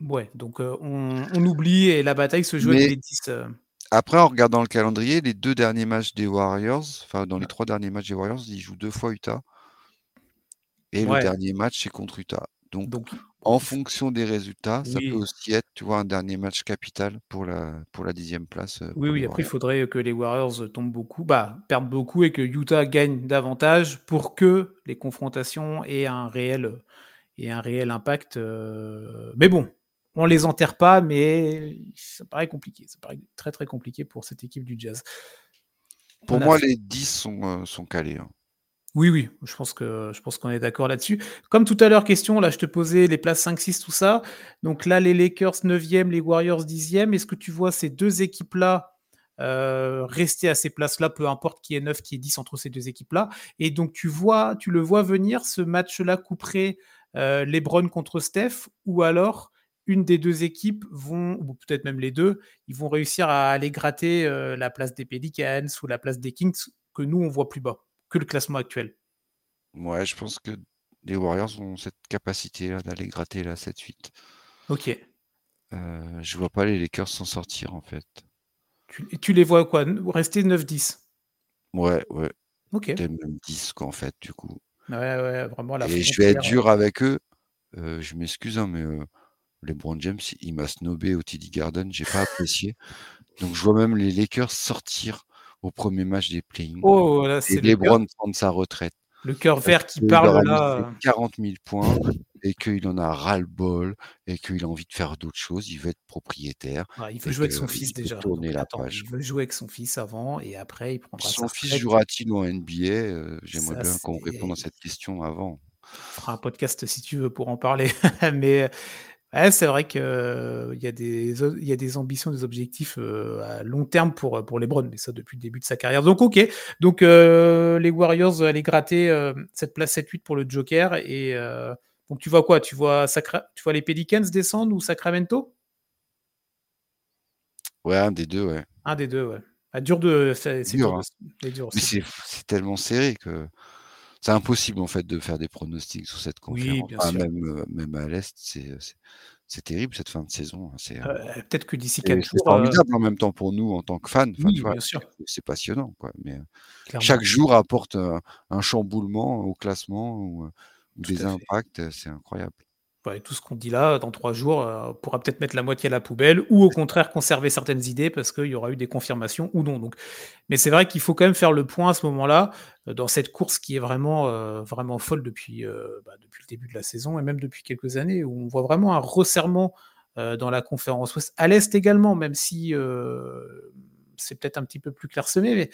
Ouais, donc on, oublie et la bataille se joue avec les 10. Après, en regardant le calendrier, les deux derniers matchs des Warriors, enfin dans les trois derniers matchs des Warriors, ils jouent deux fois Utah. Et le dernier match, c'est contre Utah. Donc, en fonction des résultats, ça peut aussi être, tu vois, un dernier match capital pour la, pour la dixième place. Oui, oui, après, il faudrait que les Warriors tombent beaucoup, bah, perdent beaucoup et que Utah gagne davantage pour que les confrontations aient un réel, et un réel impact. Mais bon, on les enterre pas, mais ça paraît compliqué. Ça paraît très, très compliqué pour cette équipe du Jazz. Pour moi, les 10 sont, sont calés. Hein. Oui, oui, je pense que je pense qu'on est d'accord là-dessus. Comme tout à l'heure, question, là, je te posais les places 5-6, tout ça. Donc là, les Lakers 9e, les Warriors 10e. Est-ce que tu vois ces deux équipes-là euh, rester à ces places-là, peu importe qui est 9, qui est 10 entre ces deux équipes-là? Et donc, tu vois, tu le vois venir, ce match-là couperait euh, LeBron contre Steph, ou alors une des deux équipes vont, ou peut-être même les deux, ils vont réussir à aller gratter euh, la place des Pelicans ou la place des Kings que nous, on voit plus bas? Que le classement actuel. Ouais, je pense que les Warriors ont cette capacité d'aller gratter la 7-8. Ok. Euh, je vois pas les Lakers s'en sortir en fait. Tu, tu les vois quoi? Rester 9-10 Ouais, ouais. Ok. Même 10 quoi en fait, du coup. Ouais, ouais, vraiment la Et je vais être dur avec eux. Euh, je m'excuse, hein, mais euh, les Brown James, il m'a snobé au TD Garden, j'ai pas apprécié. Donc je vois même les Lakers sortir au premier match des play Oh, là, et LeBron prendre sa retraite. Le cœur vert qui parle là. 40 000 points et qu'il en a ras-le-bol et qu'il a envie de faire d'autres choses. Il veut être propriétaire. Ah, il veut jouer avec son fils déjà. Tourner la page. Il veut jouer avec son fils avant et après il prendra Son fils jouera-t-il en NBA euh, J'aimerais bien qu'on réponde à cette question avant. On fera un podcast si tu veux pour en parler. Mais Ouais, c'est vrai qu'il euh, y, a des, y a des ambitions, des objectifs euh, à long terme pour, pour Lebron, mais ça depuis le début de sa carrière. Donc, ok. Donc, euh, les Warriors allaient gratter cette place 7-8 pour le Joker. Et donc, tu vois quoi? Tu vois, tu vois les Pelicans descendre ou Sacramento? Ouais, un des deux, ouais. Un des deux, ouais. Ah, dur de. C'est dur. Hein. mais c'est tellement serré que c'est impossible en fait de faire des pronostics sur cette conférence. même, même à l'Est, c'est terrible cette fin de saison. Hein, c'est peut-être que d'ici quelques jours. C'est formidable en même temps pour nous en tant que fans. C'est passionnant. Quoi. Mais chaque jour apporte un, chamboulement au classement ou, des impacts. C'est incroyable tout ce qu'on dit là, dans trois jours, on pourra peut-être mettre la moitié à la poubelle, ou au contraire conserver certaines idées parce qu'il y aura eu des confirmations ou non. Mais c'est vrai qu'il faut quand même faire le point à ce moment-là dans cette course qui est vraiment, vraiment folle depuis, bah, depuis le début de la saison et même depuis quelques années, où on voit vraiment un resserrement dans la conférence à l'est également, même si c'est peut-être un petit peu plus clairsemé, mais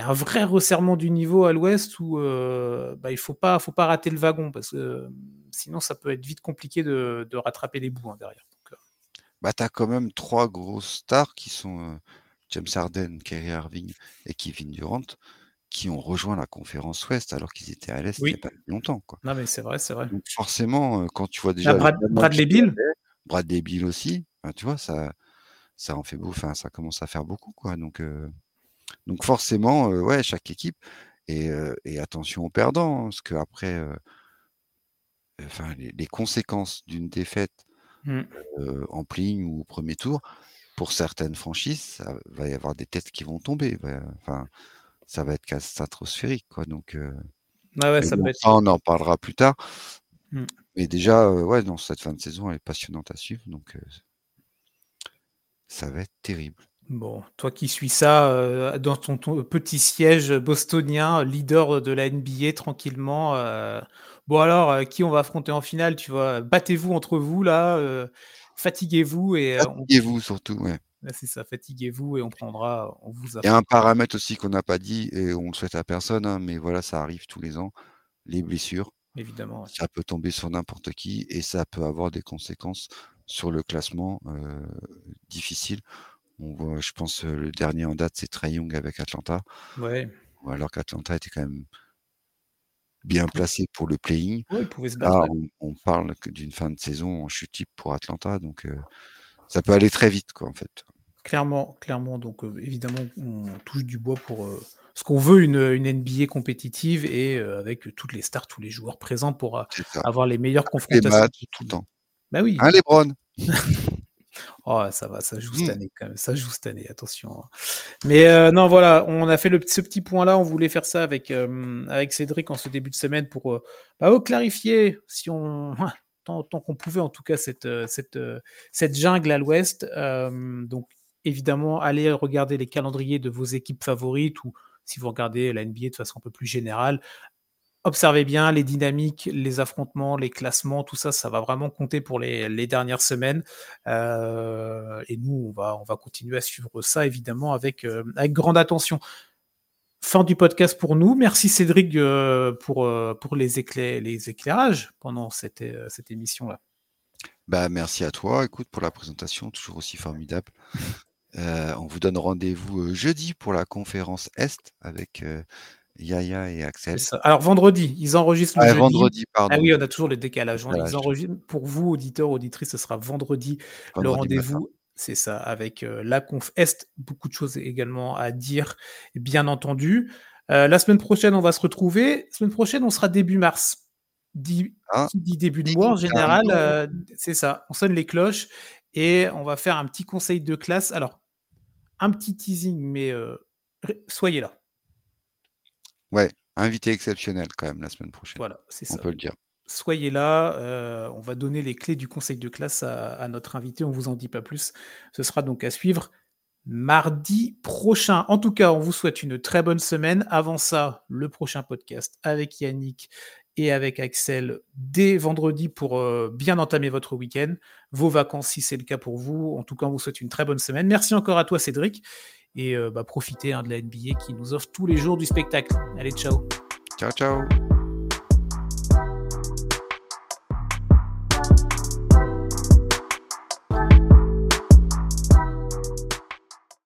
y a un vrai resserrement du niveau à l'ouest où bah, il ne faut pas, faut pas rater le wagon parce que sinon ça peut être vite compliqué de, rattraper les bouts hein, derrière. Euh. bah, tu as quand même trois grosses stars qui sont euh, James Harden, Kerry Irving et Kevin Durant qui ont rejoint la conférence Ouest alors qu'ils étaient à l'Est il n'y a pas longtemps. Quoi. Non, mais c'est vrai, c'est vrai. Donc forcément, euh, quand tu vois déjà. Brad, Bradley Bill Bradley Bill aussi, tu vois, ça, ça en fait beau, enfin, ça commence à faire beaucoup. Quoi. Donc, donc forcément, ouais, chaque équipe. Et, et attention aux perdants, hein, parce qu'après, enfin, les, conséquences d'une défaite mmh. en pling ou au premier tour, pour certaines franchises, ça va y avoir des têtes qui vont tomber. Enfin, ça va être catastrophique, quoi. Donc, on en parlera plus tard. Mmh. Mais déjà, ouais, non, cette fin de saison, elle est passionnante à suivre, donc ça va être terrible. Bon, toi qui suis ça dans ton, petit siège bostonien, leader de la NBA tranquillement, Bon alors, euh, qui on va affronter en finale, tu vois? Battez-vous entre vous là, euh, fatiguez-vous et euh, fatiguez-vous surtout, ouais. C'est ça, fatiguez-vous et on prendra, on vous. Il y a un paramètre aussi qu'on n'a pas dit et on le souhaite à personne, hein, mais voilà, ça arrive tous les ans, les blessures. Évidemment. Ça peut tomber sur n'importe qui et ça peut avoir des conséquences sur le classement difficile. On voit, je pense, le dernier en date, c'est Trey Young avec Atlanta. Ouais. Alors qu'Atlanta était quand même bien placé pour le playing. Là, on, parle d'une fin de saison en chute type pour Atlanta, donc ça peut aller très vite, quoi, en fait. Clairement, clairement. Donc, évidemment, on touche du bois pour ce qu'on veut une, une, NBA compétitive et avec toutes les stars, tous les joueurs présents pour avoir les meilleures confrontations. tout le temps. Bah oui. Hein, Lebron? Oh, ça va, ça joue cette mmh. année quand même. Ça joue cette année, attention. Hein. Mais euh, non, voilà, on a fait le, ce petit point-là. On voulait faire ça avec, euh, avec Cédric en ce début de semaine pour euh, bah, clarifier, si on, tant, qu'on pouvait en tout cas, cette, cette, cette jungle à l'ouest. donc, évidemment, allez regarder les calendriers de vos équipes favorites ou si vous regardez la NBA de façon un peu plus générale, observez bien les dynamiques, les affrontements, les classements, tout ça, ça va vraiment compter pour les, dernières semaines. Euh, et nous, on va, on va continuer à suivre ça, évidemment, avec, euh, avec grande attention. fin du podcast pour nous. Merci Cédric pour, pour les, les éclairages pendant cette, cette émission-là. Bah, merci à toi, écoute, pour la présentation, toujours aussi formidable. on vous donne rendez-vous jeudi pour la conférence Est avec Yaya et Axel. Alors vendredi, ils enregistrent le ah, vendredi, pardon. Ah oui, on a toujours le décalage. Hein. Ils enregistrent pour vous, auditeurs, auditrices, ce sera vendredi, le rendez-vous. C'est ça, avec la conf Est, beaucoup de choses également à dire, bien entendu. la semaine prochaine, on va se retrouver. La semaine prochaine, on sera début mars. Dit, ah, dit début de mois, en général, c'est ça. On sonne les cloches et on va faire un petit conseil de classe. Alors, un petit teasing, mais soyez là. Ouais, invité exceptionnel quand même la semaine prochaine. Voilà, c'est ça. On peut le dire. Soyez là, euh, on va donner les clés du conseil de classe à, notre invité, on vous en dit pas plus. Ce sera donc à suivre mardi prochain. En tout cas, on vous souhaite une très bonne semaine. Avant ça, le prochain podcast avec Yannick et avec Axel dès vendredi pour euh, bien entamer votre week-end, vos vacances si c'est le cas pour vous. En tout cas, on vous souhaite une très bonne semaine. Merci encore à toi Cédric et euh, bah, hein, de la NBA qui nous offre tous les jours du spectacle. Allez, ciao. Ciao, ciao.